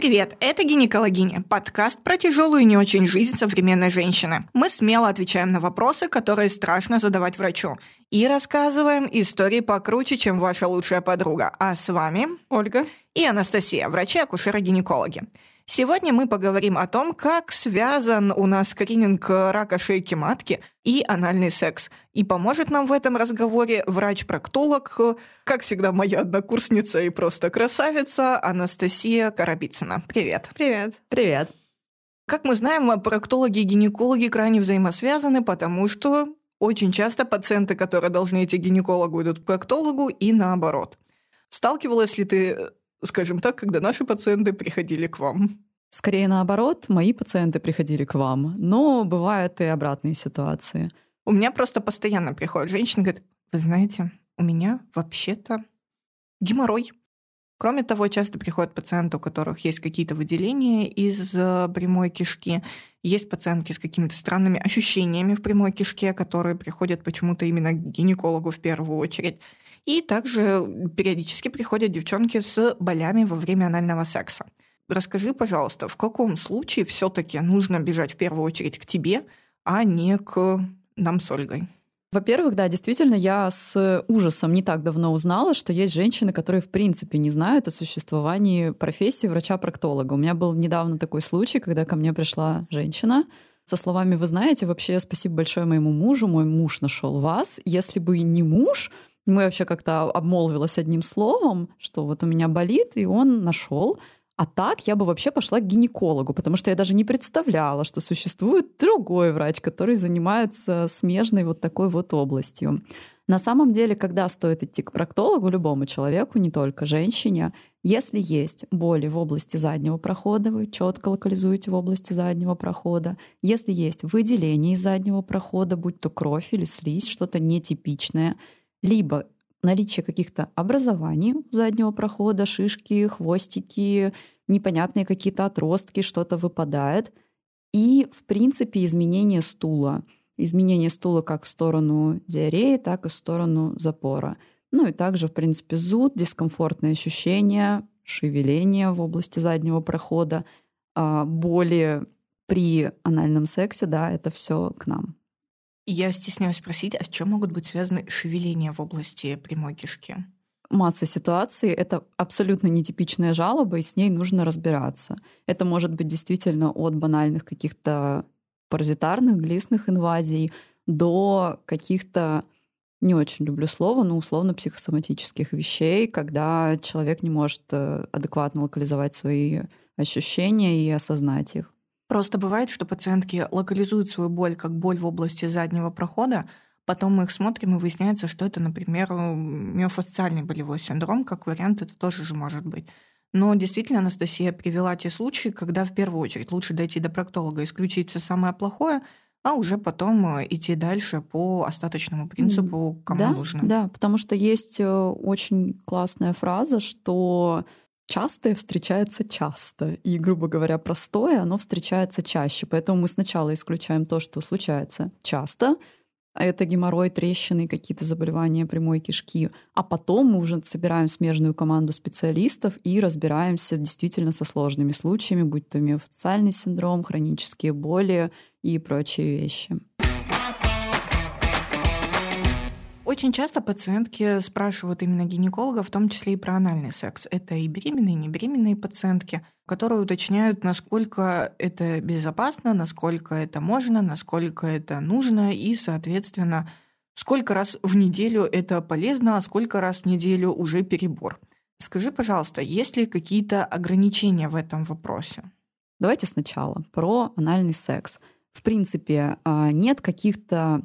Привет! Это «Гинекологиня» – подкаст про тяжелую и не очень жизнь современной женщины. Мы смело отвечаем на вопросы, которые страшно задавать врачу. И рассказываем истории покруче, чем ваша лучшая подруга. А с вами Ольга и Анастасия, врачи-акушеры-гинекологи. Сегодня мы поговорим о том, как связан у нас скрининг рака шейки матки и анальный секс. И поможет нам в этом разговоре врач-проктолог, как всегда, моя однокурсница и просто красавица Анастасия Карабицына. Привет. Привет. Привет. Как мы знаем, проктологи и гинекологи крайне взаимосвязаны, потому что очень часто пациенты, которые должны идти к гинекологу, идут к проктологу и наоборот. Сталкивалась ли ты скажем так, когда наши пациенты приходили к вам? Скорее наоборот, мои пациенты приходили к вам, но бывают и обратные ситуации. У меня просто постоянно приходят женщины, говорят, вы знаете, у меня вообще-то геморрой. Кроме того, часто приходят пациенты, у которых есть какие-то выделения из э, прямой кишки. Есть пациентки с какими-то странными ощущениями в прямой кишке, которые приходят почему-то именно к гинекологу в первую очередь. И также периодически приходят девчонки с болями во время анального секса. Расскажи, пожалуйста, в каком случае все-таки нужно бежать в первую очередь к тебе, а не к нам с Ольгой? Во-первых, да, действительно, я с ужасом не так давно узнала, что есть женщины, которые в принципе не знают о существовании профессии врача-проктолога. У меня был недавно такой случай, когда ко мне пришла женщина со словами «Вы знаете, вообще спасибо большое моему мужу, мой муж нашел вас. Если бы не муж, мы вообще как-то обмолвилась одним словом, что вот у меня болит, и он нашел. А так я бы вообще пошла к гинекологу, потому что я даже не представляла, что существует другой врач, который занимается смежной вот такой вот областью. На самом деле, когда стоит идти к проктологу любому человеку, не только женщине, если есть боли в области заднего прохода, вы четко локализуете в области заднего прохода. Если есть выделение из заднего прохода, будь то кровь или слизь, что-то нетипичное, либо наличие каких-то образований заднего прохода, шишки, хвостики, непонятные какие-то отростки, что-то выпадает. И, в принципе, изменение стула. Изменение стула как в сторону диареи, так и в сторону запора. Ну и также, в принципе, зуд, дискомфортные ощущения, шевеление в области заднего прохода, а, боли при анальном сексе, да, это все к нам. Я стесняюсь спросить, а с чем могут быть связаны шевеления в области прямой кишки? масса ситуаций. Это абсолютно нетипичная жалоба, и с ней нужно разбираться. Это может быть действительно от банальных каких-то паразитарных, глистных инвазий до каких-то, не очень люблю слово, но условно психосоматических вещей, когда человек не может э, адекватно локализовать свои ощущения и осознать их. Просто бывает, что пациентки локализуют свою боль как боль в области заднего прохода, потом мы их смотрим, и выясняется, что это, например, миофасциальный болевой синдром, как вариант, это тоже же может быть. Но действительно Анастасия привела те случаи, когда в первую очередь лучше дойти до проктолога, исключить все самое плохое, а уже потом э, идти дальше по остаточному принципу, кому да, нужно. Да, потому что есть э, очень классная фраза, что частое встречается часто. И, грубо говоря, простое, оно встречается чаще. Поэтому мы сначала исключаем то, что случается часто, это геморрой, трещины, какие-то заболевания прямой кишки. А потом мы уже собираем смежную команду специалистов и разбираемся действительно со сложными случаями, будь то миофациальный синдром, хронические боли и прочие вещи. Очень часто пациентки спрашивают именно гинеколога, в том числе и про анальный секс. Это и беременные, и не беременные пациентки, которые уточняют, насколько это безопасно, насколько это можно, насколько это нужно, и, соответственно, сколько раз в неделю это полезно, а сколько раз в неделю уже перебор. Скажи, пожалуйста, есть ли какие-то ограничения в этом вопросе? Давайте сначала про анальный секс. В принципе, а, нет каких-то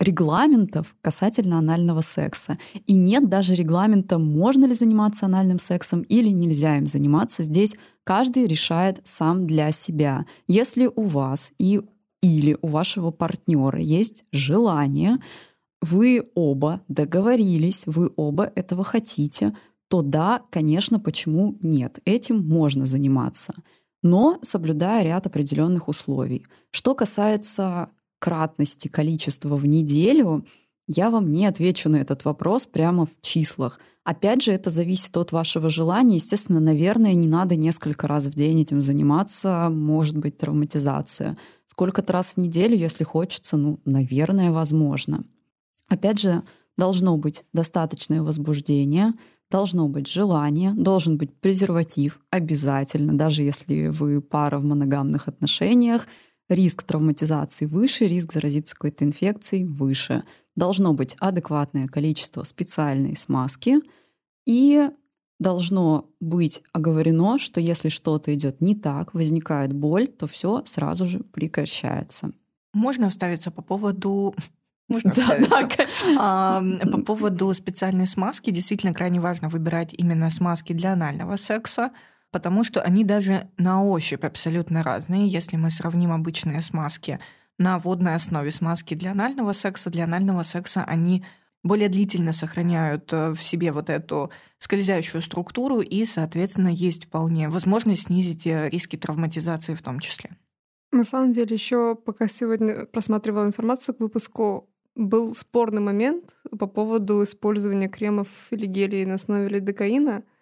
регламентов касательно анального секса. И нет даже регламента, можно ли заниматься анальным сексом или нельзя им заниматься. Здесь каждый решает сам для себя. Если у вас и или у вашего партнера есть желание, вы оба договорились, вы оба этого хотите, то да, конечно, почему нет? Этим можно заниматься, но соблюдая ряд определенных условий. Что касается кратности количества в неделю, я вам не отвечу на этот вопрос прямо в числах. Опять же, это зависит от вашего желания. Естественно, наверное, не надо несколько раз в день этим заниматься, может быть травматизация. Сколько-то раз в неделю, если хочется, ну, наверное, возможно. Опять же, должно быть достаточное возбуждение, должно быть желание, должен быть презерватив обязательно, даже если вы пара в моногамных отношениях, риск травматизации выше, риск заразиться какой-то инфекцией выше должно быть адекватное количество специальной смазки и должно быть оговорено, что если что-то идет не так, возникает боль, то все сразу же прекращается. Можно вставиться по поводу можно да, да. А, по поводу специальной смазки, действительно крайне важно выбирать именно смазки для анального секса, потому что они даже на ощупь абсолютно разные. Если мы сравним обычные смазки на водной основе смазки для анального секса. Для анального секса они более длительно сохраняют э, в себе вот эту скользящую структуру, и, соответственно, есть вполне возможность снизить э, риски травматизации в том числе. На самом деле, еще пока сегодня просматривала информацию к выпуску, был спорный момент по поводу использования кремов или гелей на основе лидокаина —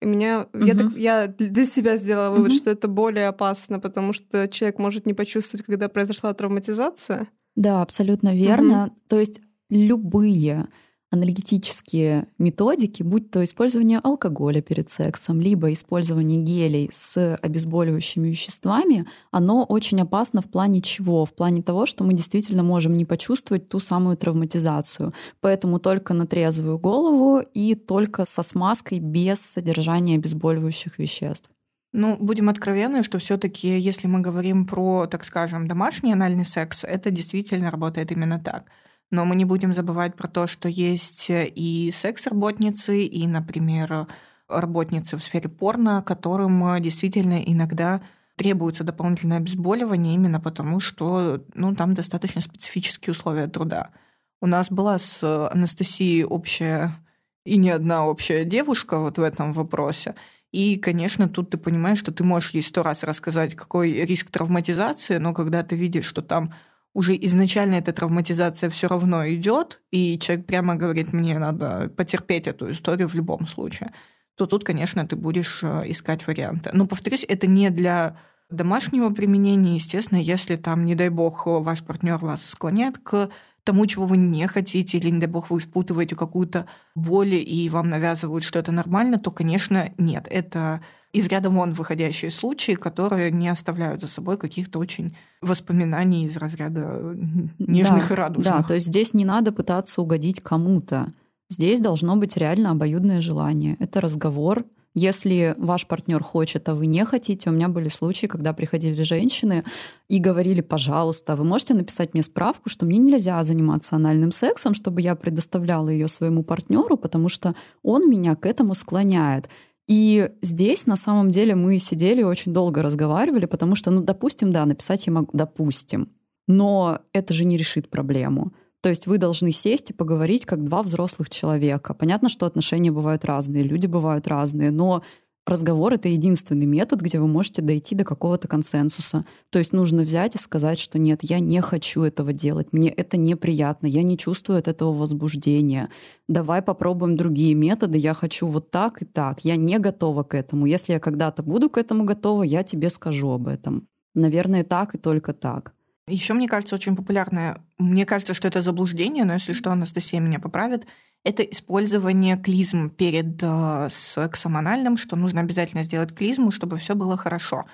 и меня, угу. я, так, я для себя сделала вывод, угу. что это более опасно, потому что человек может не почувствовать, когда произошла травматизация. Да, абсолютно верно. Угу. То есть любые аналитические методики, будь то использование алкоголя перед сексом, либо использование гелей с обезболивающими веществами, оно очень опасно в плане чего? В плане того, что мы действительно можем не почувствовать ту самую травматизацию. Поэтому только на трезвую голову и только со смазкой без содержания обезболивающих веществ. Ну, будем откровенны, что все-таки, если мы говорим про, так скажем, домашний анальный секс, это действительно работает именно так. Но мы не будем забывать про то, что есть э, и секс-работницы, и, например, работницы в сфере порно, которым э, действительно иногда требуется дополнительное обезболивание именно потому, что ну, там достаточно специфические условия труда. У нас была с Анастасией общая и не одна общая девушка вот в этом вопросе. И, конечно, тут ты понимаешь, что ты можешь ей сто раз рассказать, какой риск травматизации, но когда ты видишь, что там уже изначально эта травматизация все равно идет, и человек прямо говорит, мне надо потерпеть эту историю в любом случае, то тут, конечно, ты будешь э, искать варианты. Но, повторюсь, это не для домашнего применения, естественно, если там, не дай бог, ваш партнер вас склоняет к тому, чего вы не хотите, или, не дай бог, вы испытываете какую-то боль, и вам навязывают, что это нормально, то, конечно, нет. Это из ряда вон выходящие случаи, которые не оставляют за собой каких-то очень воспоминаний из разряда нежных да, и радужных. Да, то есть здесь не надо пытаться угодить кому-то. Здесь должно быть реально обоюдное желание. Это разговор. Если ваш партнер хочет, а вы не хотите, у меня были случаи, когда приходили женщины и говорили, пожалуйста, вы можете написать мне справку, что мне нельзя заниматься анальным сексом, чтобы я предоставляла ее своему партнеру, потому что он меня к этому склоняет. И здесь на самом деле мы сидели очень долго разговаривали, потому что, ну, допустим, да, написать я могу, допустим, но это же не решит проблему. То есть вы должны сесть и поговорить как два взрослых человека. Понятно, что отношения бывают разные, люди бывают разные, но разговор — это единственный метод, где вы можете дойти до какого-то консенсуса. То есть нужно взять и сказать, что нет, я не хочу этого делать, мне это неприятно, я не чувствую от этого возбуждения. Давай попробуем другие методы, я хочу вот так и так, я не готова к этому. Если я когда-то буду к этому готова, я тебе скажу об этом. Наверное, так и только так. Еще, мне кажется, очень популярное, мне кажется, что это заблуждение, но если что, Анастасия меня поправит, это использование клизм перед э, сексом анальным, что нужно обязательно сделать клизму, чтобы все было хорошо.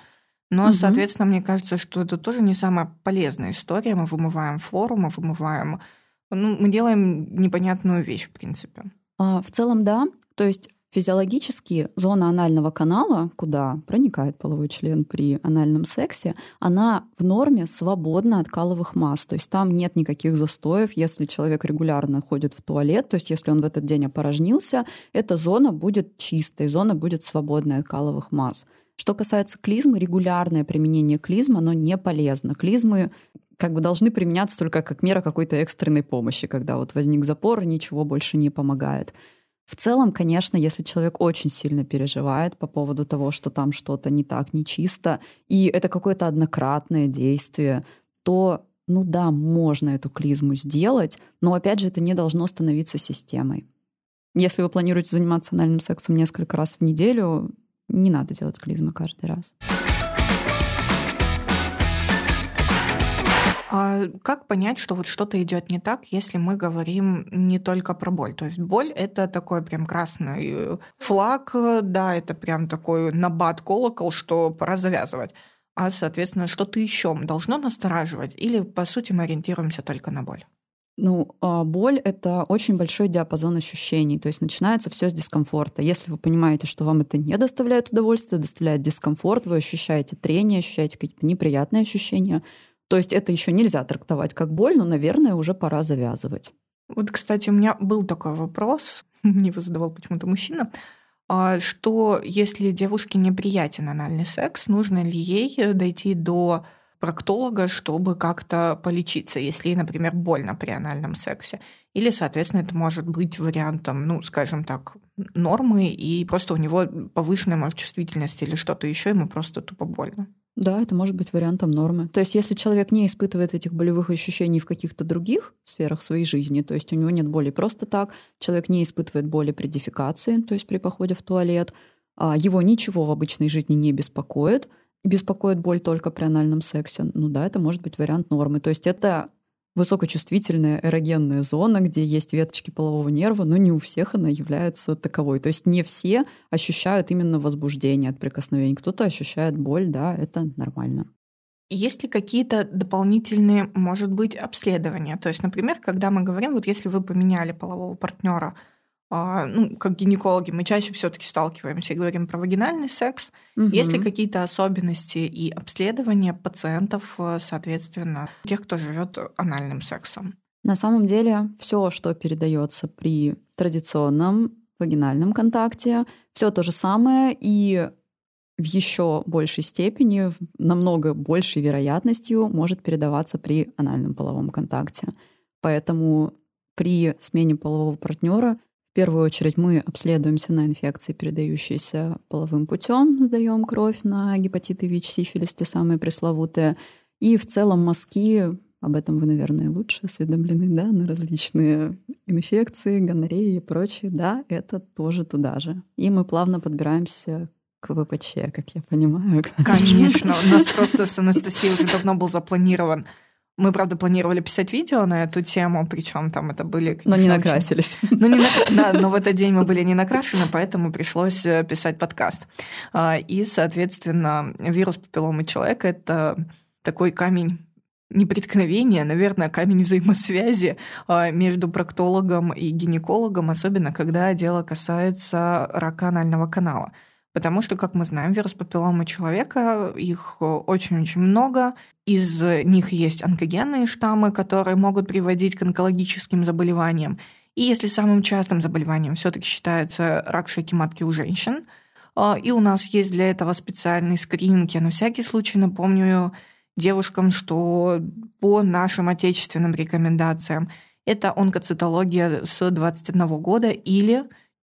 Но, угу. соответственно, мне кажется, что это тоже не самая полезная история. Мы вымываем флору, мы вымываем... Ну, мы делаем непонятную вещь, в принципе. А, в целом, да. То есть Физиологически зона анального канала, куда проникает половой член при анальном сексе, она в норме свободна от каловых масс. То есть там нет никаких застоев. Если человек регулярно ходит в туалет, то есть если он в этот день опорожнился, эта зона будет чистой, зона будет свободной от каловых масс. Что касается клизмы, регулярное применение клизмы, оно не полезно. Клизмы как бы должны применяться только как мера какой-то экстренной помощи, когда вот возник запор, ничего больше не помогает. В целом, конечно, если человек очень сильно переживает по поводу того, что там что-то не так, нечисто, и это какое-то однократное действие, то, ну да, можно эту клизму сделать, но опять же это не должно становиться системой. Если вы планируете заниматься анальным сексом несколько раз в неделю, не надо делать клизмы каждый раз. А как понять, что вот что-то идет не так, если мы говорим не только про боль? То есть боль это такой прям красный э, флаг, да, это прям такой набат колокол, что пора завязывать. А, соответственно, что-то еще должно настораживать? Или, по сути, мы ориентируемся только на боль? Ну, а боль — это очень большой диапазон ощущений. То есть начинается все с дискомфорта. Если вы понимаете, что вам это не доставляет удовольствия, доставляет дискомфорт, вы ощущаете трение, ощущаете какие-то неприятные ощущения, то есть это еще нельзя трактовать как боль, но, наверное, уже пора завязывать. Вот, кстати, у меня был такой вопрос, мне его задавал почему-то мужчина, а, что если девушке неприятен анальный секс, нужно ли ей дойти до проктолога, чтобы как-то полечиться, если ей, например, больно при анальном сексе. Или, соответственно, это может быть вариантом, ну, скажем так, нормы, и просто у него повышенная, может, чувствительность или что-то еще, ему просто тупо больно. Да, это может быть вариантом нормы. То есть если человек не испытывает этих болевых ощущений в каких-то других сферах своей жизни, то есть у него нет боли просто так, человек не испытывает боли при дефекации, то есть при походе в туалет, а его ничего в обычной жизни не беспокоит, беспокоит боль только при анальном сексе, ну да, это может быть вариант нормы. То есть это высокочувствительная эрогенная зона, где есть веточки полового нерва, но не у всех она является таковой. То есть не все ощущают именно возбуждение от прикосновений. Кто-то ощущает боль, да, это нормально. Есть ли какие-то дополнительные, может быть, обследования? То есть, например, когда мы говорим, вот если вы поменяли полового партнера ну, как гинекологи, мы чаще все-таки сталкиваемся и говорим про вагинальный секс. Угу. Есть ли какие-то особенности и обследования пациентов, э, соответственно, тех, кто живет анальным сексом? На самом деле, все, что передается при традиционном вагинальном контакте, все то же самое и в еще большей степени, намного большей вероятностью может передаваться при анальном половом контакте. Поэтому при смене полового партнера первую очередь мы обследуемся на инфекции, передающиеся половым путем, сдаем кровь на гепатиты ВИЧ, сифилис, те самые пресловутые. И в целом мазки, об этом вы, наверное, лучше осведомлены, да, на различные инфекции, гонореи и прочее. Да, это тоже туда же. И мы плавно подбираемся к ВПЧ, как я понимаю. Конечно, у нас просто с Анастасией уже давно был запланирован мы, правда, планировали писать видео на эту тему, причем там это были... Конечно, но не накрасились. Очень... Ну, не на... Да, но в этот день мы были не накрашены, поэтому пришлось э, писать подкаст. А, и, соответственно, вирус папилломы человека – это такой камень непреткновения, наверное, камень взаимосвязи а, между проктологом и гинекологом, особенно когда дело касается рака анального канала. Потому что, как мы знаем, вирус папилломы человека, их э, очень-очень много. Из них есть онкогенные штаммы, которые могут приводить к онкологическим заболеваниям. И если самым частым заболеванием все таки считается рак шейки матки у женщин, э, и у нас есть для этого специальный скрининг, я на всякий случай напомню девушкам, что по нашим отечественным рекомендациям это онкоцитология с 21 года или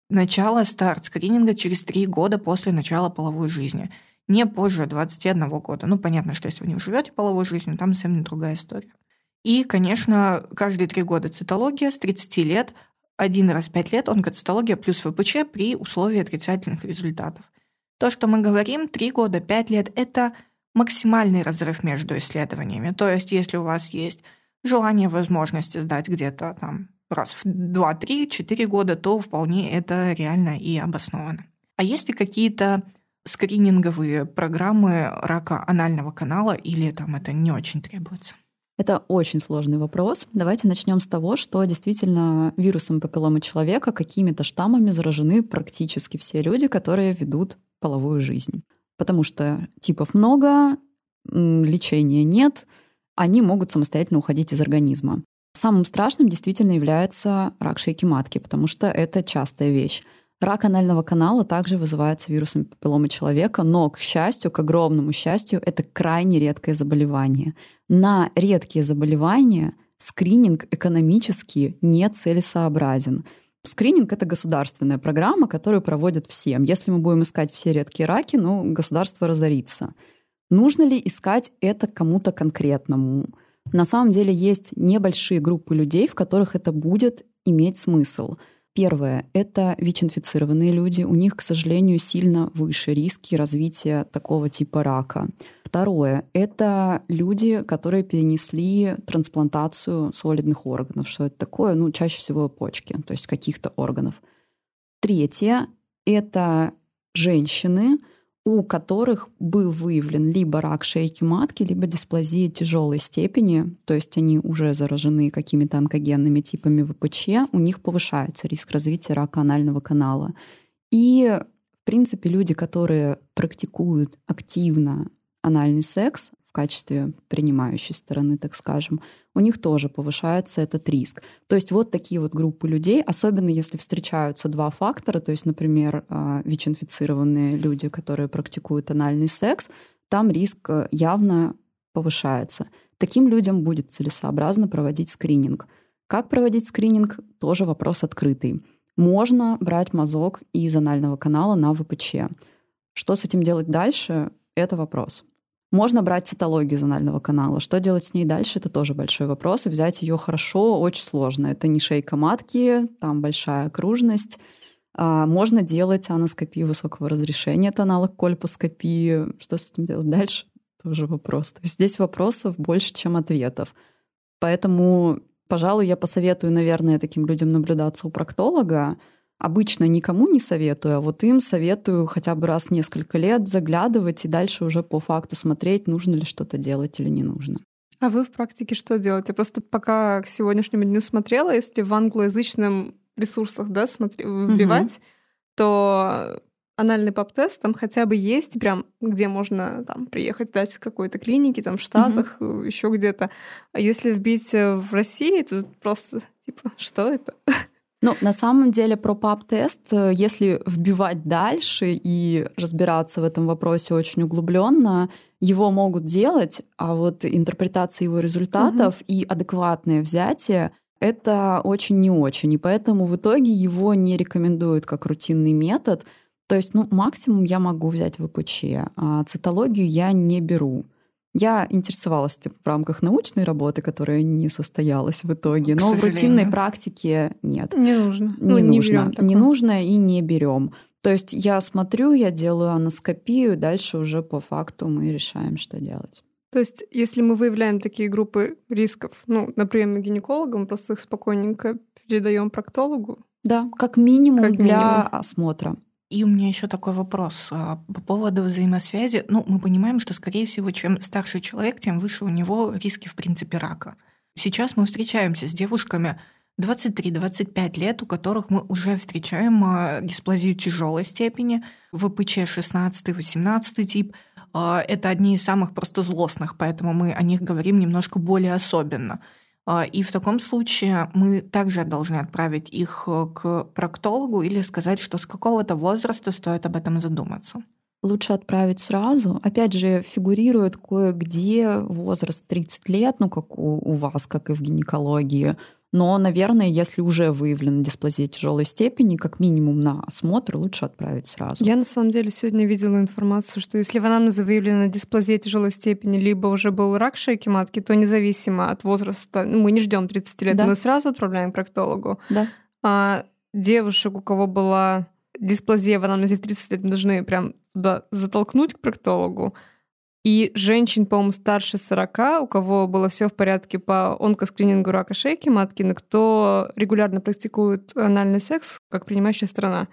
Начало старт скрининга через три года после начала половой жизни. Не позже 21 года. Ну, понятно, что если вы не живете половой жизнью, там совсем другая история. И, конечно, каждые три года цитология с 30 лет, один раз в 5 лет онкоцитология плюс ВПЧ при условии отрицательных результатов. То, что мы говорим, 3 года, 5 лет – это максимальный разрыв между исследованиями. То есть, если у вас есть желание, возможности сдать где-то там раз в 2, 3, 4 года, то вполне это реально и обосновано. А есть ли какие-то скрининговые программы рака анального канала или там это не очень требуется? Это очень сложный вопрос. Давайте начнем с того, что действительно вирусом папилломы человека какими-то штаммами заражены практически все люди, которые ведут половую жизнь. Потому что типов много, лечения нет, они могут самостоятельно уходить из организма. Самым страшным действительно является рак шейки матки, потому что это частая вещь. Рак анального канала также вызывается вирусом папилломы человека, но, к счастью, к огромному счастью, это крайне редкое заболевание. На редкие заболевания скрининг экономически не целесообразен. Скрининг — это государственная программа, которую проводят всем. Если мы будем искать все редкие раки, ну, государство разорится. Нужно ли искать это кому-то конкретному? На самом деле есть небольшие группы людей, в которых это будет иметь смысл. Первое — это ВИЧ-инфицированные люди. У них, к сожалению, сильно выше риски развития такого типа рака. Второе — это люди, которые перенесли трансплантацию солидных органов. Что это такое? Ну, чаще всего почки, то есть каких-то органов. Третье — это женщины, у которых был выявлен либо рак шейки матки, либо дисплазия тяжелой степени, то есть они уже заражены какими-то онкогенными типами ВПЧ, у них повышается риск развития рака анального канала. И, в принципе, люди, которые практикуют активно анальный секс, в качестве принимающей стороны, так скажем, у них тоже повышается этот риск. То есть вот такие вот группы людей, особенно если встречаются два фактора, то есть, например, а, ВИЧ-инфицированные люди, которые практикуют анальный секс, там риск э, явно повышается. Таким людям будет целесообразно проводить скрининг. Как проводить скрининг, тоже вопрос открытый. Можно брать мазок из анального канала на ВПЧ. Что с этим делать дальше, это вопрос. Можно брать цитологию зонального канала. Что делать с ней дальше, это тоже большой вопрос. И взять ее хорошо очень сложно. Это не шейка матки, там большая окружность. А, можно делать аноскопию высокого разрешения, это аналог кольпоскопии. Что с этим делать дальше? Тоже вопрос. То есть здесь вопросов больше, чем ответов. Поэтому, пожалуй, я посоветую, наверное, таким людям наблюдаться у проктолога, обычно никому не советую, а вот им советую хотя бы раз в несколько лет заглядывать и дальше уже по факту смотреть, нужно ли что-то делать или не нужно. А вы в практике что делаете? Просто пока к сегодняшнему дню смотрела, если в англоязычном ресурсах да, смотри, вбивать, угу. то анальный пап-тест там хотя бы есть, прям где можно там приехать дать в какой-то клинике, там в Штатах, угу. еще где-то. А если вбить в России, то просто типа, что это? Ну, на самом деле про ПАП-тест, э, если вбивать дальше и разбираться в этом вопросе очень углубленно, его могут делать, а вот интерпретация его результатов угу. и адекватное взятие это очень не очень. И поэтому в итоге его не рекомендуют как рутинный метод. То есть, ну, максимум я могу взять ВПЧ, а цитологию я не беру. Я интересовалась этим в рамках научной работы, которая не состоялась в итоге, но в рутинной практике нет. Не нужно. Не ну, нужно. Не, не нужно и не берем. То есть я смотрю, я делаю аноскопию, дальше уже по факту мы решаем, что делать. То есть, если мы выявляем такие группы рисков, ну, на приеме гинеколога, мы просто их спокойненько передаем проктологу. Да, как минимум как для минимум. осмотра. И у меня еще такой вопрос а, по поводу взаимосвязи. Ну, мы понимаем, что, скорее всего, чем старше человек, тем выше у него риски, в принципе, рака. Сейчас мы встречаемся с девушками 23-25 лет, у которых мы уже встречаем а, дисплазию тяжелой степени, ВПЧ 16-18 тип. А, это одни из самых просто злостных, поэтому мы о них говорим немножко более особенно – и в таком случае мы также должны отправить их э, к проктологу или сказать, что с какого-то возраста стоит об этом задуматься. Лучше отправить сразу. Опять же, фигурирует кое-где возраст 30 лет, ну, как у, у вас, как и в гинекологии. Но, наверное, если уже выявлена дисплазия тяжелой степени, как минимум на осмотр лучше отправить сразу. Я на самом деле сегодня видела информацию, что если в анамнезе выявлена дисплазия тяжелой степени, либо уже был рак шейки матки, то независимо от возраста, ну, мы не ждем 30 лет, да. мы сразу отправляем к проктологу. Да. А девушек, у кого была дисплазия в анамнезе в 30 лет, должны прям туда затолкнуть к проктологу. И женщин, по-моему, старше 40, у кого было все в порядке по онкоскринингу рака шейки матки, но кто регулярно практикует анальный секс как принимающая страна.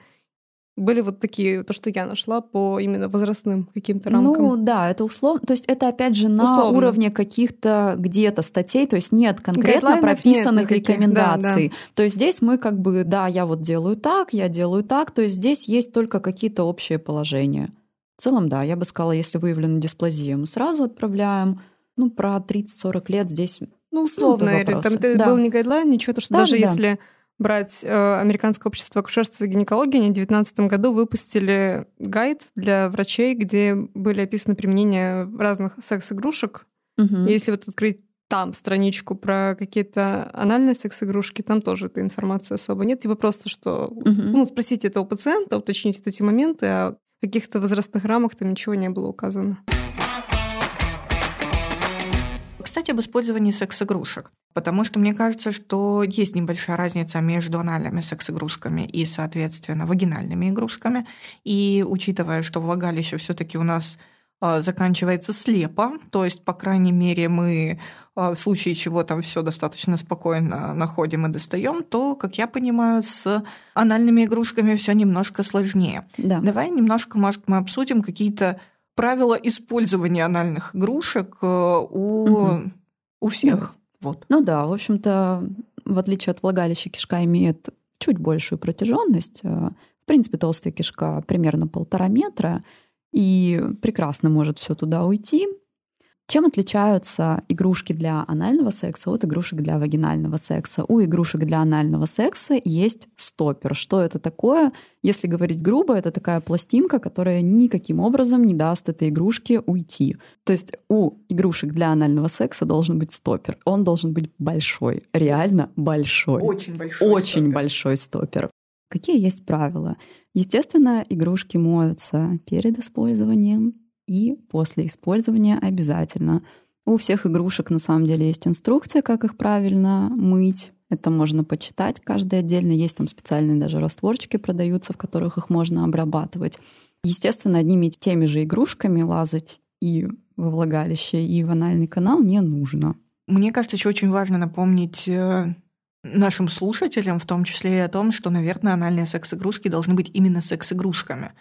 Были вот такие, то, что я нашла по именно возрастным каким-то рамкам. Ну да, это условно. То есть это опять же на условно. уровне каких-то где-то статей, то есть нет конкретно прописанных нет рекомендаций. Да, да. То есть здесь мы как бы, да, я вот делаю так, я делаю так, то есть здесь есть только какие-то общие положения. В целом, да, я бы сказала, если выявлена дисплазия, мы сразу отправляем. Ну, про 30-40 лет здесь ну, условно, ну, или там это да. был не гайдлайн, ничего, то что да, даже да. если брать э, Американское общество акушерства и гинекологии, они в 2019 году выпустили гайд для врачей, где были описаны применения разных секс-игрушек. Угу. Если вот открыть там страничку про какие-то анальные секс-игрушки, там тоже этой информации особо нет. Типа просто, что угу. ну, спросить этого пациента, уточнить эти моменты, а каких-то возрастных рамок там ничего не было указано кстати, об использовании секс-игрушек. Потому что мне кажется, что есть небольшая разница между анальными секс-игрушками и, соответственно, вагинальными игрушками. И учитывая, что влагалище все таки у нас заканчивается слепо, то есть, по крайней мере, мы а, в случае чего там все достаточно спокойно находим и достаем, то, как я понимаю, с анальными игрушками все немножко сложнее. Да. Давай немножко, может, мы обсудим какие-то правила использования анальных игрушек э, у, угу. у всех. Вот. Ну да, в общем-то, в отличие от влагалища, кишка имеет чуть большую протяженность. Э, в принципе, толстая кишка примерно полтора метра и прекрасно может все туда уйти. Чем отличаются игрушки для анального секса от игрушек для вагинального секса? У игрушек для анального секса есть стопер. Что это такое? Если говорить грубо, это такая пластинка, которая никаким образом не даст этой игрушке уйти. То есть у игрушек для анального секса должен быть стопер. Он должен быть большой, реально большой. Очень большой. Очень стопер. большой стопер. Какие есть правила? Естественно, игрушки моются перед использованием, и после использования обязательно. У всех игрушек на самом деле есть инструкция, как их правильно мыть. Это можно почитать каждый отдельно. Есть там специальные даже растворчики продаются, в которых их можно обрабатывать. Естественно, одними и теми же игрушками лазать и во влагалище, и в анальный канал не нужно. Мне кажется, еще очень важно напомнить э, нашим слушателям, в том числе и о том, что, наверное, анальные секс-игрушки должны быть именно секс-игрушками.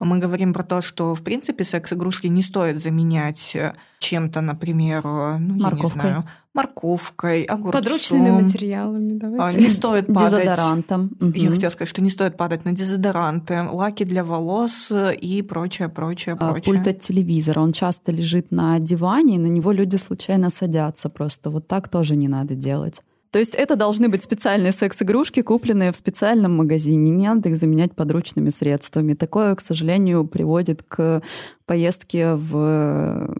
Мы говорим про то, что, в принципе, секс-игрушки не стоит заменять э, чем-то, например, э, ну, я не знаю, морковкой, огурцом. Подручными материалами, давайте. А, не стоит падать... Дезодорантом. Я хотела сказать, что не стоит падать на дезодоранты, лаки для волос и прочее, прочее, а, прочее. Пульт от телевизора, он часто лежит на диване, и на него люди случайно садятся просто. Вот так тоже не надо делать. То есть это должны быть специальные секс-игрушки, купленные в специальном магазине. Не надо их заменять подручными средствами. Такое, к сожалению, приводит к поездке в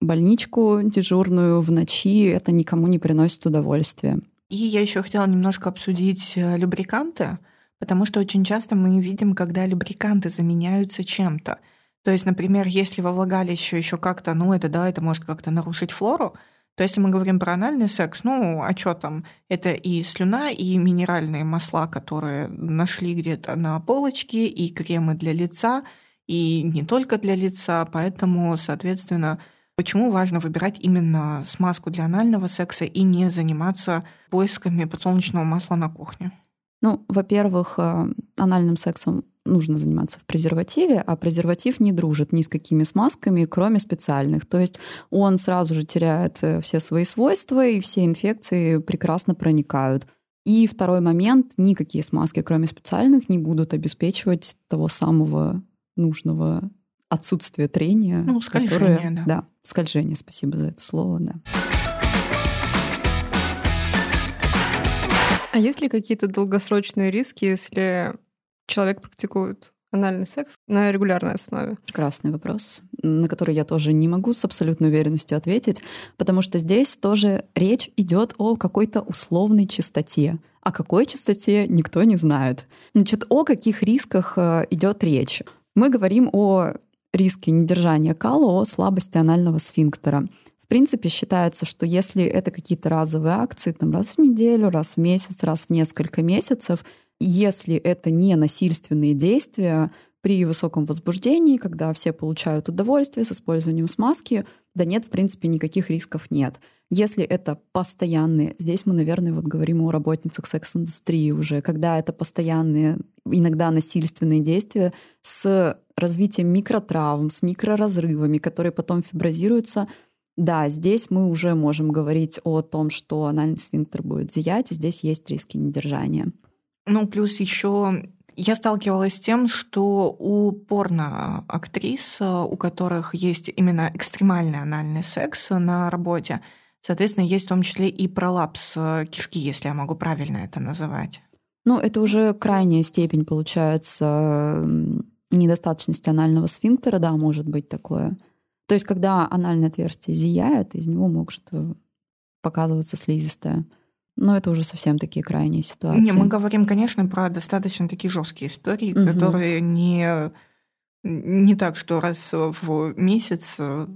больничку дежурную в ночи. Это никому не приносит удовольствия. И я еще хотела немножко обсудить э, любриканты, потому что очень часто мы видим, когда любриканты заменяются чем-то. То есть, например, если во влагалище еще как-то, ну это да, это может как-то нарушить флору, то если мы говорим про анальный секс, ну, а что там? Это и слюна, и минеральные масла, которые нашли где-то на полочке, и кремы для лица, и не только для лица. Поэтому, соответственно, почему важно выбирать именно смазку для анального секса и не заниматься поисками подсолнечного масла на кухне? Ну, во-первых, э, анальным сексом нужно заниматься в презервативе, а презерватив не дружит ни с какими смазками, кроме специальных. То есть он сразу же теряет э, все свои свойства, и все инфекции прекрасно проникают. И второй момент, никакие смазки, кроме специальных, не будут обеспечивать того самого нужного отсутствия трения. Ну, скольжение, которое, да. Да, скольжение, спасибо за это слово, да. А есть ли какие-то долгосрочные риски, если человек практикует анальный секс на регулярной основе? Прекрасный вопрос, на который я тоже не могу с абсолютной уверенностью ответить, потому что здесь тоже речь идет о какой-то условной чистоте. О какой чистоте никто не знает. Значит, о каких рисках э, идет речь? Мы говорим о риске недержания кала, о слабости анального сфинктера. В принципе, считается, что если это какие-то разовые акции, там раз в неделю, раз в месяц, раз в несколько месяцев, если это не насильственные действия, при высоком возбуждении, когда все получают удовольствие с использованием смазки, да нет, в принципе, никаких рисков нет. Если это постоянные, здесь мы, наверное, вот говорим о работницах секс-индустрии уже, когда это постоянные, иногда насильственные действия с развитием микротравм, с микроразрывами, которые потом фиброзируются, да, здесь мы уже можем говорить о том, что анальный сфинктер будет зиять, и здесь есть риски недержания. Ну, плюс еще я сталкивалась с тем, что у порно-актрис, у которых есть именно экстремальный анальный секс на работе, соответственно, есть в том числе и пролапс кишки, если я могу правильно это называть. Ну, это уже крайняя степень, получается, недостаточности анального сфинктера, да, может быть такое. То есть, когда анальное отверстие зияет, из него может э, показываться слизистая. Но это уже совсем такие крайние ситуации. Не, мы говорим, конечно, про достаточно такие жесткие истории, угу. которые не, не так, что раз в месяц э,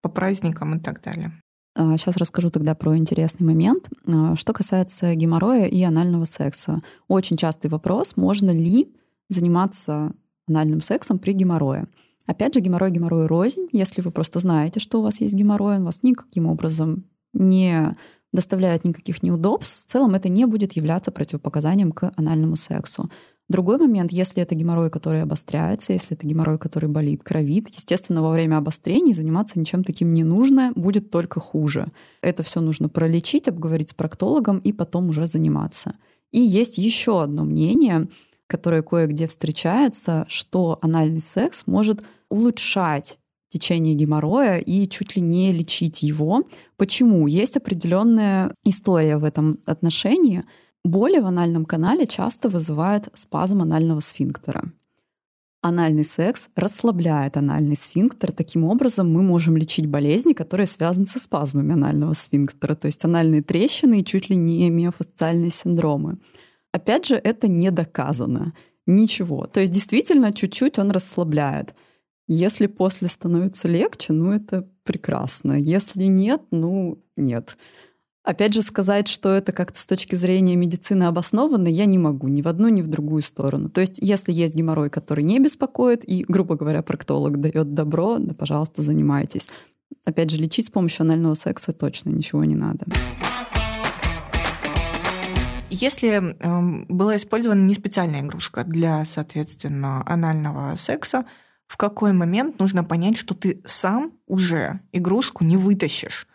по праздникам и так далее. Сейчас расскажу тогда про интересный момент. Что касается геморроя и анального секса. Очень частый вопрос, можно ли заниматься анальным сексом при геморрое. Опять же, геморрой геморрой рознь. Если вы просто знаете, что у вас есть геморрой, он вас никаким образом не доставляет никаких неудобств, в целом это не будет являться противопоказанием к анальному сексу. Другой момент, если это геморрой, который обостряется, если это геморрой, который болит, кровит, естественно, во время обострений заниматься ничем таким не нужно, будет только хуже. Это все нужно пролечить, обговорить с проктологом и потом уже заниматься. И есть еще одно мнение, которое кое-где встречается, что анальный секс может улучшать течение геморроя и чуть ли не лечить его. Почему? Есть определенная история в этом отношении. Боли в анальном канале часто вызывают спазм анального сфинктера. Анальный секс расслабляет анальный сфинктер. Таким образом, мы можем лечить болезни, которые связаны со спазмами анального сфинктера, то есть анальные трещины и чуть ли не миофасциальные синдромы. Опять же, это не доказано. Ничего. То есть действительно чуть-чуть он расслабляет. Если после становится легче, ну это прекрасно. Если нет, ну нет. Опять же, сказать, что это как-то с точки зрения медицины обоснованно, я не могу ни в одну, ни в другую сторону. То есть, если есть геморрой, который не беспокоит, и, грубо говоря, проктолог дает добро, да, пожалуйста, занимайтесь. Опять же, лечить с помощью анального секса точно ничего не надо. Если э, была использована не специальная игрушка для, соответственно, анального секса, в какой момент нужно понять, что ты сам уже игрушку не вытащишь,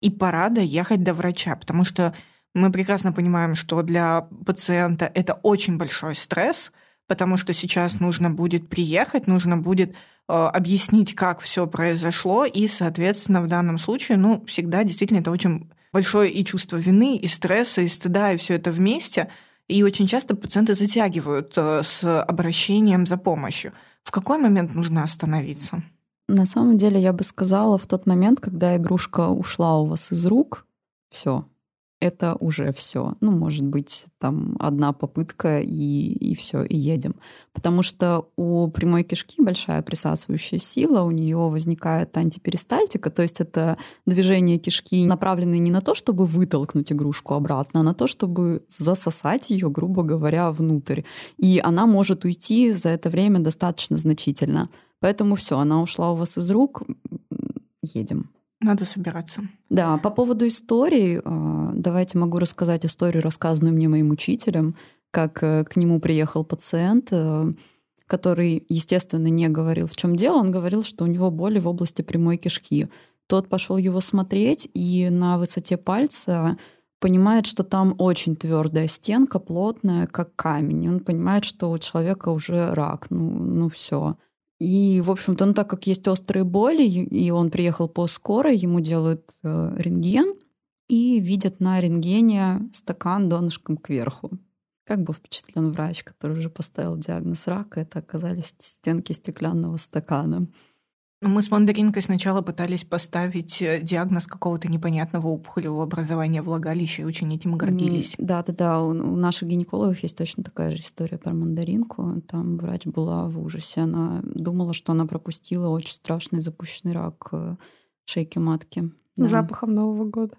и пора доехать до врача, потому что мы прекрасно понимаем, что для пациента это очень большой стресс, потому что сейчас нужно будет приехать, нужно будет э, объяснить, как все произошло, и, соответственно, в данном случае, ну, всегда действительно это очень большое и чувство вины, и стресса, и стыда, и все это вместе. И очень часто пациенты затягивают э, с обращением за помощью. В какой момент нужно остановиться? На самом деле, я бы сказала, в тот момент, когда игрушка ушла у вас из рук, все, это уже все. Ну, может быть, там одна попытка и, и все, и едем. Потому что у прямой кишки большая присасывающая сила, у нее возникает антиперистальтика, то есть это движение кишки направленное не на то, чтобы вытолкнуть игрушку обратно, а на то, чтобы засосать ее, грубо говоря, внутрь. И она может уйти за это время достаточно значительно. Поэтому все, она ушла у вас из рук, едем. Надо собираться. Да, по поводу истории, а, давайте могу рассказать историю, рассказанную мне моим учителем, как э, к нему приехал пациент, э, который, естественно, не говорил, в чем дело. Он говорил, что у него боли в области прямой кишки. Тот пошел его смотреть, и на высоте пальца понимает, что там очень твердая стенка, плотная, как камень. Он понимает, что у человека уже рак. Ну, ну все. И, в общем-то, ну, так как есть острые боли, и он приехал по скорой, ему делают э, рентген и видят на рентгене стакан донышком кверху. Как был впечатлен врач, который уже поставил диагноз рака, это оказались стенки стеклянного стакана. Мы с мандаринкой сначала пытались поставить э, диагноз какого-то непонятного опухолевого образования влагалища, и очень этим гордились. Да, да, да. У наших гинекологов есть точно такая же история про мандаринку. Там врач была в ужасе. Она думала, что она пропустила очень страшный запущенный рак э, шейки матки. Да. Запахом Нового года.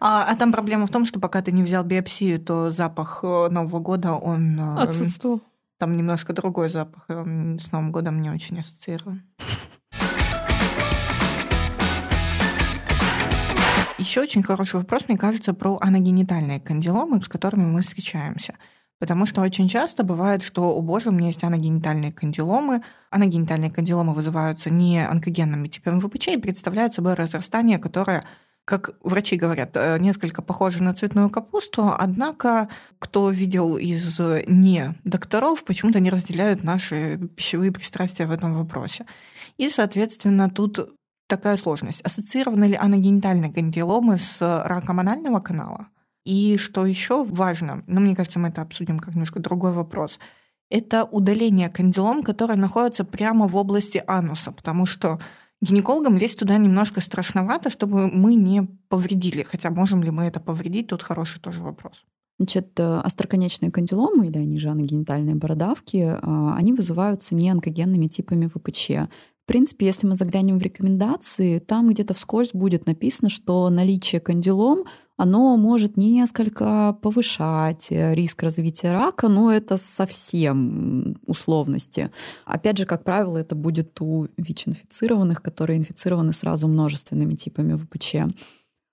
А, а там проблема в том, что пока ты не взял биопсию, то запах э, Нового года, он... Отсутствовал. Там немножко другой запах, и он с Новым годом не очень ассоциирован. Еще очень хороший вопрос, мне кажется, про аногенитальные кандиломы, с которыми мы встречаемся. Потому что очень часто бывает, что у Божьего у меня есть аногенитальные кандиломы. Аногенитальные кандиломы вызываются не онкогенными типами ВПЧ и представляют собой разрастание, которое как врачи говорят, э, несколько похоже на цветную капусту, однако кто видел из не докторов, почему-то не разделяют наши пищевые пристрастия в этом вопросе. И, соответственно, тут такая сложность. Ассоциированы ли аногенитальные кандиломы с раком анального канала? И что еще важно, ну, мне кажется, мы это обсудим как немножко другой вопрос, это удаление кандилом, которые находятся прямо в области ануса, потому что гинекологам лезть туда немножко страшновато, чтобы мы не повредили. Хотя можем ли мы это повредить, тут хороший тоже вопрос. Значит, э, остроконечные кандиломы, или они же аногенитальные бородавки, а, они вызываются не онкогенными типами ВПЧ. В принципе, если мы заглянем в рекомендации, там где-то вскользь будет написано, что наличие кандилом оно может несколько повышать э, риск развития рака, но это совсем условности. Опять же, как правило, это будет у ВИЧ-инфицированных, которые инфицированы сразу множественными типами ВПЧ.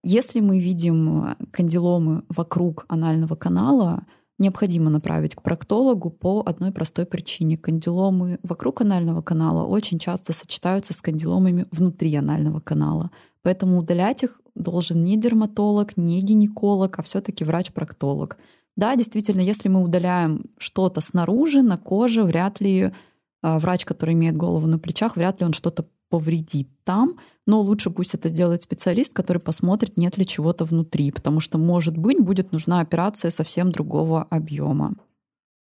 Если мы видим кандиломы вокруг анального канала, необходимо направить к проктологу по одной простой причине. Кандиломы вокруг анального канала очень часто сочетаются с кандиломами внутри анального канала. Поэтому удалять их должен не дерматолог, не гинеколог, а все-таки врач-проктолог. Да, действительно, если мы удаляем что-то снаружи, на коже, вряд ли а, врач, который имеет голову на плечах, вряд ли он что-то повредит там, но лучше пусть это сделает специалист, который посмотрит, нет ли чего-то внутри, потому что, может быть, будет нужна операция совсем другого объема.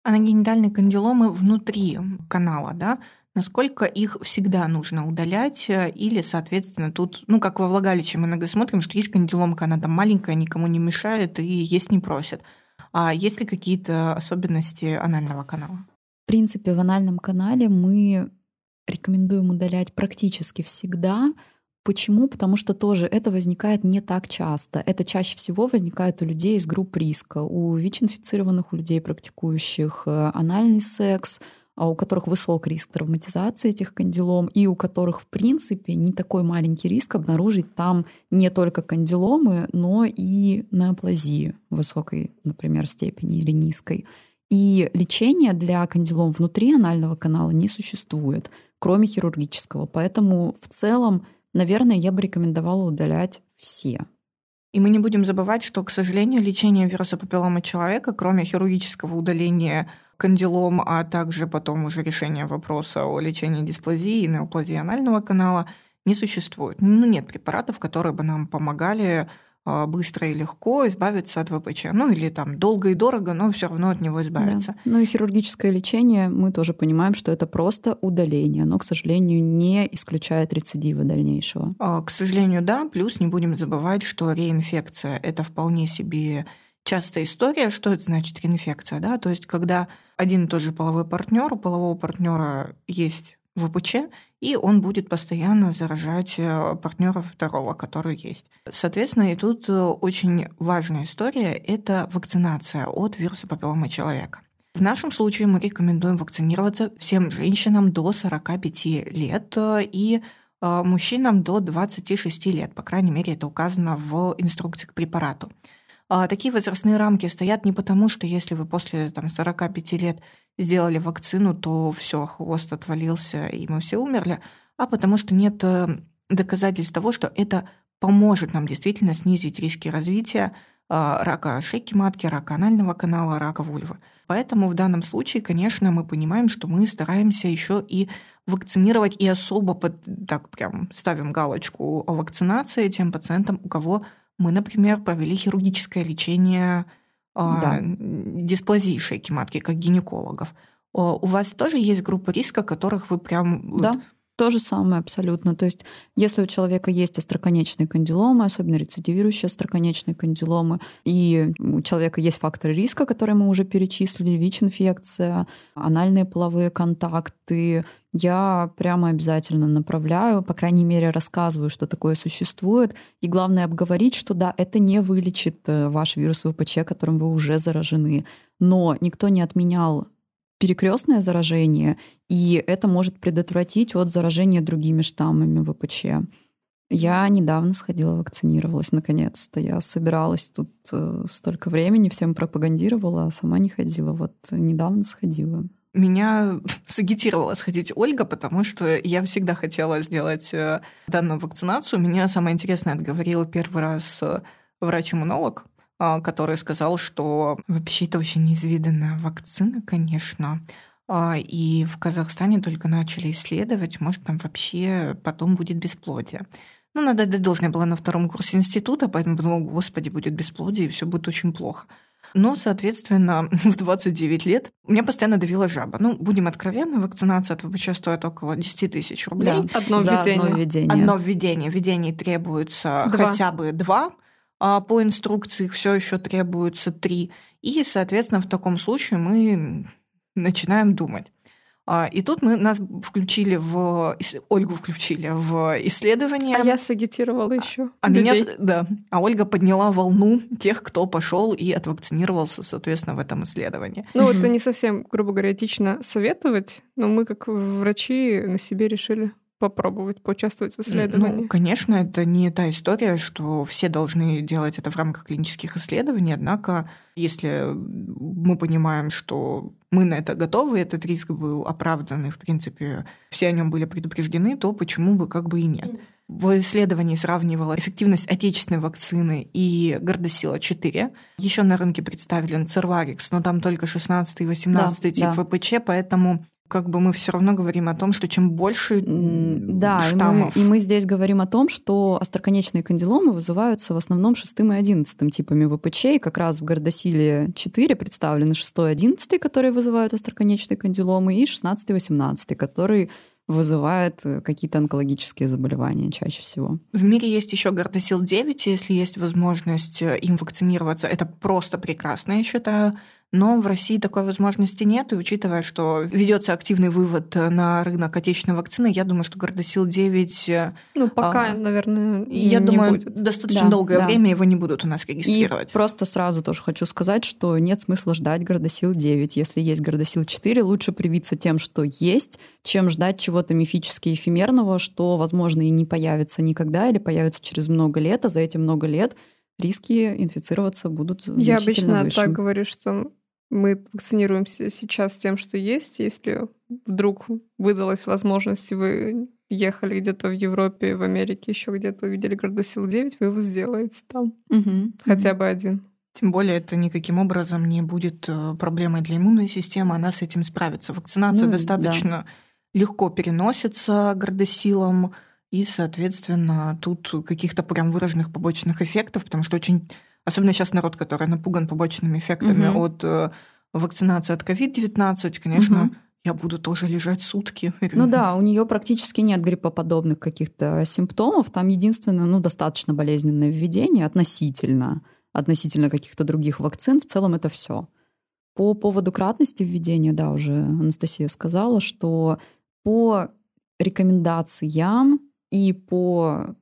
А на генитальные кандиломы внутри канала, да, насколько их всегда нужно удалять, э, или, соответственно, тут, ну, как во влагалище мы иногда смотрим, что есть кандиломка, она там маленькая, никому не мешает и есть не просит. А есть ли какие-то особенности анального канала? В принципе, в анальном канале мы рекомендуем удалять практически всегда. Почему? Потому что тоже это возникает не так часто. Это чаще всего возникает у людей из групп риска. У ВИЧ-инфицированных, у людей, практикующих э, анальный секс, а у которых высок риск травматизации этих кандилом, и у которых, в принципе, не такой маленький риск обнаружить там не только кандиломы, но и неоплазии высокой, например, степени или низкой. И лечения для кандилом внутри анального канала не существует кроме хирургического. Поэтому в целом, наверное, я бы рекомендовала удалять все. И мы не будем забывать, что, к сожалению, лечение вируса папиллома человека, кроме хирургического удаления кандилом, а также потом уже решения вопроса о лечении дисплазии и неоплазии анального канала, не существует. Ну, нет препаратов, которые бы нам помогали быстро и легко избавиться от ВПЧ. Ну или там долго и дорого, но все равно от него избавиться. Да. Ну и хирургическое лечение, мы тоже понимаем, что это просто удаление, но, к сожалению, не исключает рецидива дальнейшего. А, к сожалению, да. Плюс не будем забывать, что реинфекция – это вполне себе частая история. Что это значит реинфекция? Да? То есть когда один и тот же половой партнер, у полового партнера есть ВПЧ, и он будет постоянно заражать э, партнера второго, который есть. Соответственно, и тут э, очень важная история – это вакцинация от вируса папиллома человека. В нашем случае мы рекомендуем вакцинироваться всем женщинам до 45 лет э, и мужчинам до 26 лет. По крайней мере, это указано в инструкции к препарату. А такие возрастные рамки стоят не потому, что если вы после там, 45 лет сделали вакцину, то все, хвост отвалился, и мы все умерли, а потому что нет э, доказательств того, что это поможет нам действительно снизить риски развития э, рака шейки матки, рака анального канала, рака вульвы. Поэтому в данном случае, конечно, мы понимаем, что мы стараемся еще и вакцинировать и особо под, так прям ставим галочку о вакцинации тем пациентам, у кого мы, например, провели хирургическое лечение да. дисплазии шейки матки, как гинекологов. У вас тоже есть группа риска, которых вы прям... Да, то же самое абсолютно. То есть если у человека есть остроконечные кандиломы, особенно рецидивирующие остроконечные кандиломы, и у человека есть факторы риска, которые мы уже перечислили, ВИЧ-инфекция, анальные половые контакты, я прямо обязательно направляю, по крайней мере, рассказываю, что такое существует. И главное обговорить, что да, это не вылечит э, ваш вирус ВПЧ, которым вы уже заражены. Но никто не отменял перекрестное заражение, и это может предотвратить от заражения другими штаммами ВПЧ. Я недавно сходила, вакцинировалась, наконец-то. Я собиралась тут э, столько времени, всем пропагандировала, а сама не ходила. Вот недавно сходила меня сагитировала сходить Ольга, потому что я всегда хотела сделать э, данную вакцинацию. Меня самое интересное отговорил первый раз э, врач-иммунолог, который сказал, что вообще это очень неизведанная вакцина, конечно. А, и в Казахстане только начали исследовать, может, там вообще потом будет бесплодие. Ну, надо дать должное было на втором курсе института, поэтому подумала, господи, будет бесплодие, и все будет очень плохо. Но, соответственно, в 29 лет меня постоянно давила жаба. Ну, будем откровенны, вакцинация от ВПЧ стоит около 10 тысяч рублей. Да, одно за введение. одно введение. Одно введение. Введений требуется два. хотя бы два. А по инструкции все еще требуется три. И, соответственно, в таком случае мы начинаем думать. А, и тут мы нас включили в Ольгу включили в исследование. А я сагитировала еще. А людей. меня, да. А Ольга подняла волну тех, кто пошел и отвакцинировался, соответственно, в этом исследовании. Ну, это не совсем, грубо говоря, этично советовать, но мы, как врачи, на себе решили попробовать поучаствовать в исследовании? Ну, конечно, это не та история, что все должны делать это в рамках клинических исследований, однако если мы понимаем, что мы на это готовы, этот риск был оправдан, и, в принципе, все о нем были предупреждены, то почему бы как бы и нет. В исследовании сравнивала эффективность отечественной вакцины и Гордосила-4. Еще на рынке представлен Церварикс, но там только 16 и 18 да, тип да. ВПЧ, поэтому как бы мы все равно говорим о том, что чем больше да, штаммов... И мы, и мы здесь говорим о том, что остроконечные кандиломы вызываются в основном шестым и одиннадцатым типами ВПЧ, и как раз в Гордосиле 4 представлены 6 и 11, которые вызывают остроконечные кандиломы, и 16 и 18, которые вызывает э, какие-то онкологические заболевания чаще всего. В мире есть еще Гордосил 9, если есть возможность э, им вакцинироваться, это просто прекрасно, я считаю. Но в России такой возможности нет, и учитывая, что ведется активный вывод на рынок отечественной вакцины, я думаю, что Гордосил 9... Э, ну, пока, а, наверное, Я думаю, будет. достаточно да, долгое да. время его не будут у нас регистрировать. И просто сразу тоже хочу сказать, что нет смысла ждать Гордосил 9. Если есть Гордосил 4, лучше привиться тем, что есть, чем ждать чего-то мифически эфемерного, что, возможно, и не появится никогда или появится через много лет, а за эти много лет риски инфицироваться будут Я обычно выше. так говорю, что мы вакцинируемся сейчас тем, что есть. Если вдруг выдалась возможность, и вы ехали где-то в Европе, в Америке, еще где-то увидели Гордосил 9, вы его сделаете там. Угу, Хотя угу. бы один. Тем более это никаким образом не будет э, проблемой для иммунной системы, она с этим справится. Вакцинация ну, достаточно да. легко переносится гордосилом, и, соответственно, тут каких-то прям выраженных побочных эффектов, потому что очень Особенно сейчас народ, который напуган побочными эффектами угу. от э, вакцинации от COVID-19, конечно, угу. я буду тоже лежать сутки. Ну да, у нее практически нет гриппоподобных каких-то симптомов. Там единственное, ну, достаточно болезненное введение относительно, относительно каких-то других вакцин. В целом это все. По поводу кратности введения, да, уже Анастасия сказала, что по рекомендациям и по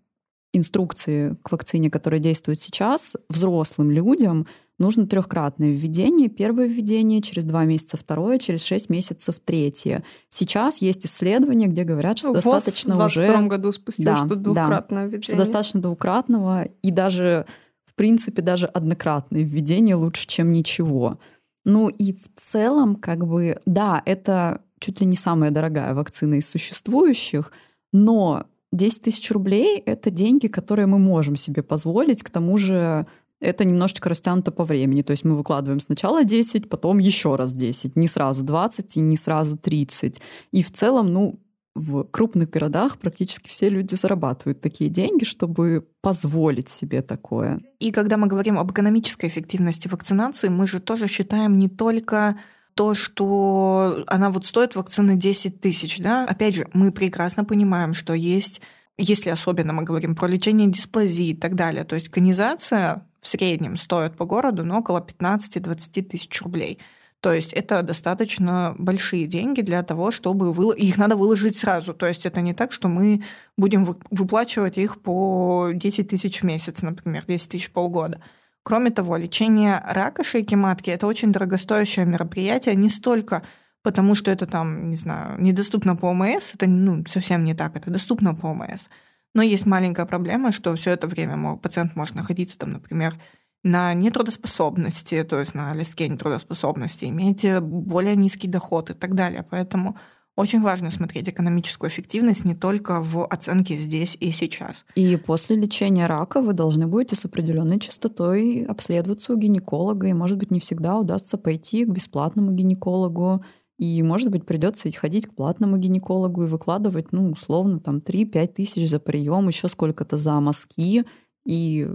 инструкции к вакцине, которая действует сейчас, взрослым людям нужно трехкратное введение. Первое введение, через два месяца второе, через шесть месяцев третье. Сейчас есть исследования, где говорят, что ВОЗ достаточно в уже... в году спустил, да, что двукратное да, введение. Что достаточно двукратного, и даже, в принципе, даже однократное введение лучше, чем ничего. Ну и в целом, как бы, да, это чуть ли не самая дорогая вакцина из существующих, но 10 тысяч рублей — это деньги, которые мы можем себе позволить. К тому же это немножечко растянуто по времени. То есть мы выкладываем сначала 10, потом еще раз 10. Не сразу 20 и не сразу 30. И в целом, ну, в крупных городах практически все люди зарабатывают такие деньги, чтобы позволить себе такое. И когда мы говорим об экономической эффективности вакцинации, мы же тоже считаем не только то, что она вот стоит вакцины 10 тысяч, да, опять же, мы прекрасно понимаем, что есть, если особенно мы говорим про лечение дисплазии и так далее, то есть конизация в среднем стоит по городу ну, около 15-20 тысяч рублей. То есть это достаточно большие деньги для того, чтобы вы... их надо выложить сразу. То есть это не так, что мы будем выплачивать их по 10 тысяч в месяц, например, 10 тысяч полгода. Кроме того, лечение рака шейки матки – это очень дорогостоящее мероприятие, не столько потому, что это там, не знаю, недоступно по ОМС, это ну, совсем не так, это доступно по ОМС. Но есть маленькая проблема, что все это время пациент может находиться, там, например, на нетрудоспособности, то есть на листке нетрудоспособности, иметь более низкий доход и так далее. Поэтому очень важно смотреть экономическую эффективность не только в оценке здесь и сейчас. И после лечения рака вы должны будете с определенной частотой обследоваться у гинеколога, и, может быть, не всегда удастся пойти к бесплатному гинекологу, и, может быть, придется ходить к платному гинекологу и выкладывать, ну, условно, там 3-5 тысяч за прием, еще сколько-то за мазки. И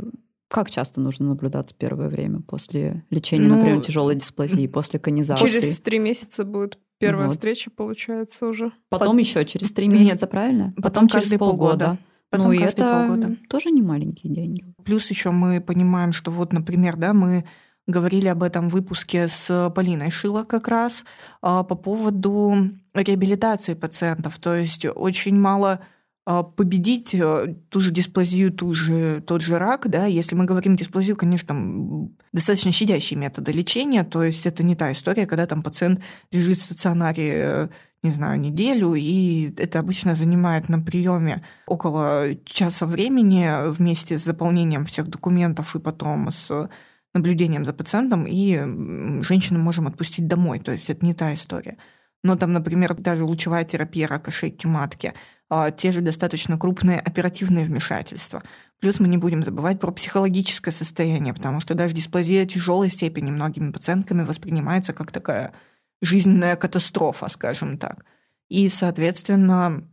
как часто нужно наблюдаться первое время после лечения, ну, например, тяжелой дисплазии, после конизации? Через три месяца будет Первая вот. встреча получается уже. Потом Под... еще через три месяца, Нет, правильно? Потом, потом через полгода. полгода. Потом ну, и это полгода. тоже не маленькие деньги. Плюс еще мы понимаем, что вот, например, да, мы говорили об этом в выпуске с Полиной Шило как раз а, по поводу реабилитации пациентов. То есть очень мало победить э, ту же дисплазию, ту же, тот же рак, да, если мы говорим дисплазию, конечно, там достаточно щадящие методы лечения, то есть это не та история, когда там пациент лежит в стационаре, э, не знаю, неделю, и это обычно занимает на приеме около часа времени вместе с заполнением всех документов и потом с наблюдением за пациентом, и женщину можем отпустить домой, то есть это не та история. Но там, например, даже лучевая терапия рака шейки матки – а, те же достаточно крупные оперативные вмешательства. Плюс мы не будем забывать про психологическое состояние, потому что даже дисплазия тяжелой степени многими пациентками воспринимается как такая жизненная катастрофа, скажем так. И, соответственно,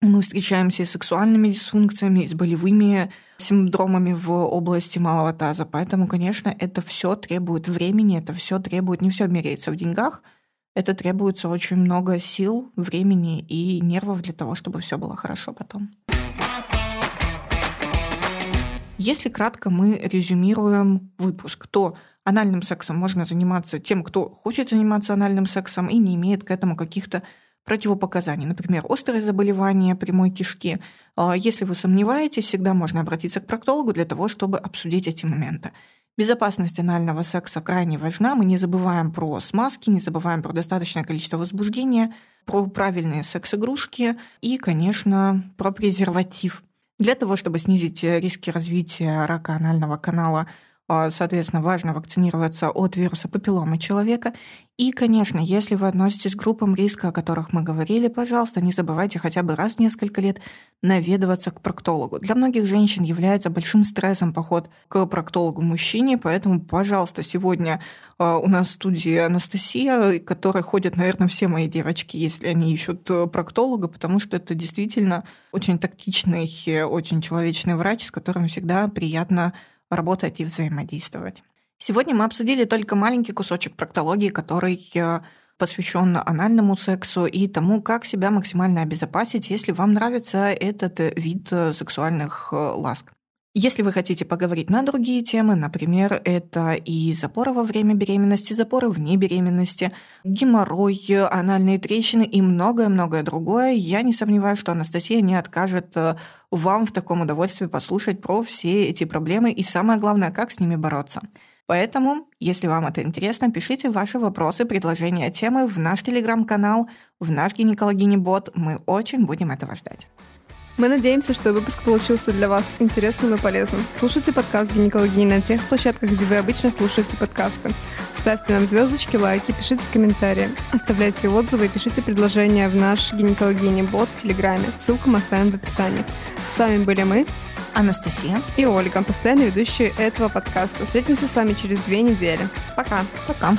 мы встречаемся и с сексуальными дисфункциями, и с болевыми синдромами в области малого таза. Поэтому, конечно, это все требует времени, это все требует, не все меряется в деньгах – это требуется очень много сил, времени и нервов для того, чтобы все было хорошо потом. Если кратко мы резюмируем выпуск, то анальным сексом можно заниматься тем, кто хочет заниматься анальным сексом и не имеет к этому каких-то противопоказаний. Например, острые заболевания прямой кишки. А если вы сомневаетесь, всегда можно обратиться к проктологу для того, чтобы обсудить эти моменты. Безопасность анального секса крайне важна. Мы не забываем про смазки, не забываем про достаточное количество возбуждения, про правильные секс-игрушки и, конечно, про презерватив. Для того, чтобы снизить риски развития рака анального канала, соответственно, важно вакцинироваться от вируса папилломы человека. И, конечно, если вы относитесь к группам риска, о которых мы говорили, пожалуйста, не забывайте хотя бы раз в несколько лет наведываться к проктологу. Для многих женщин является большим стрессом поход к проктологу-мужчине, поэтому, пожалуйста, сегодня а, у нас в студии Анастасия, которой ходят, наверное, все мои девочки, если они ищут э, проктолога, потому что это действительно очень тактичный, очень человечный врач, с которым всегда приятно работать и взаимодействовать. Сегодня мы обсудили только маленький кусочек проктологии, который э, посвящен анальному сексу и тому, как себя максимально обезопасить, если вам нравится этот вид э, сексуальных э, ласк. Если вы хотите поговорить на другие темы, например, это и запоры во время беременности, запоры вне беременности, геморрой, анальные трещины и многое-многое другое, я не сомневаюсь, что Анастасия не откажет э, вам в таком удовольствии послушать про все эти проблемы и самое главное, как с ними бороться. Поэтому, если вам это интересно, пишите ваши вопросы, предложения темы в наш телеграм-канал, в наш гинекологини бот. Мы очень будем этого ждать. Мы надеемся, что выпуск получился для вас интересным и полезным. Слушайте подкаст «Гинекологии» на тех площадках, где вы обычно слушаете подкасты. Ставьте нам звездочки, лайки, пишите комментарии, оставляйте отзывы и пишите предложения в наш гинекологини бот в Телеграме. Ссылку мы оставим в описании. С вами были мы, Анастасия и Ольга, постоянные ведущие этого подкаста. Встретимся с вами через две недели. Пока. Пока.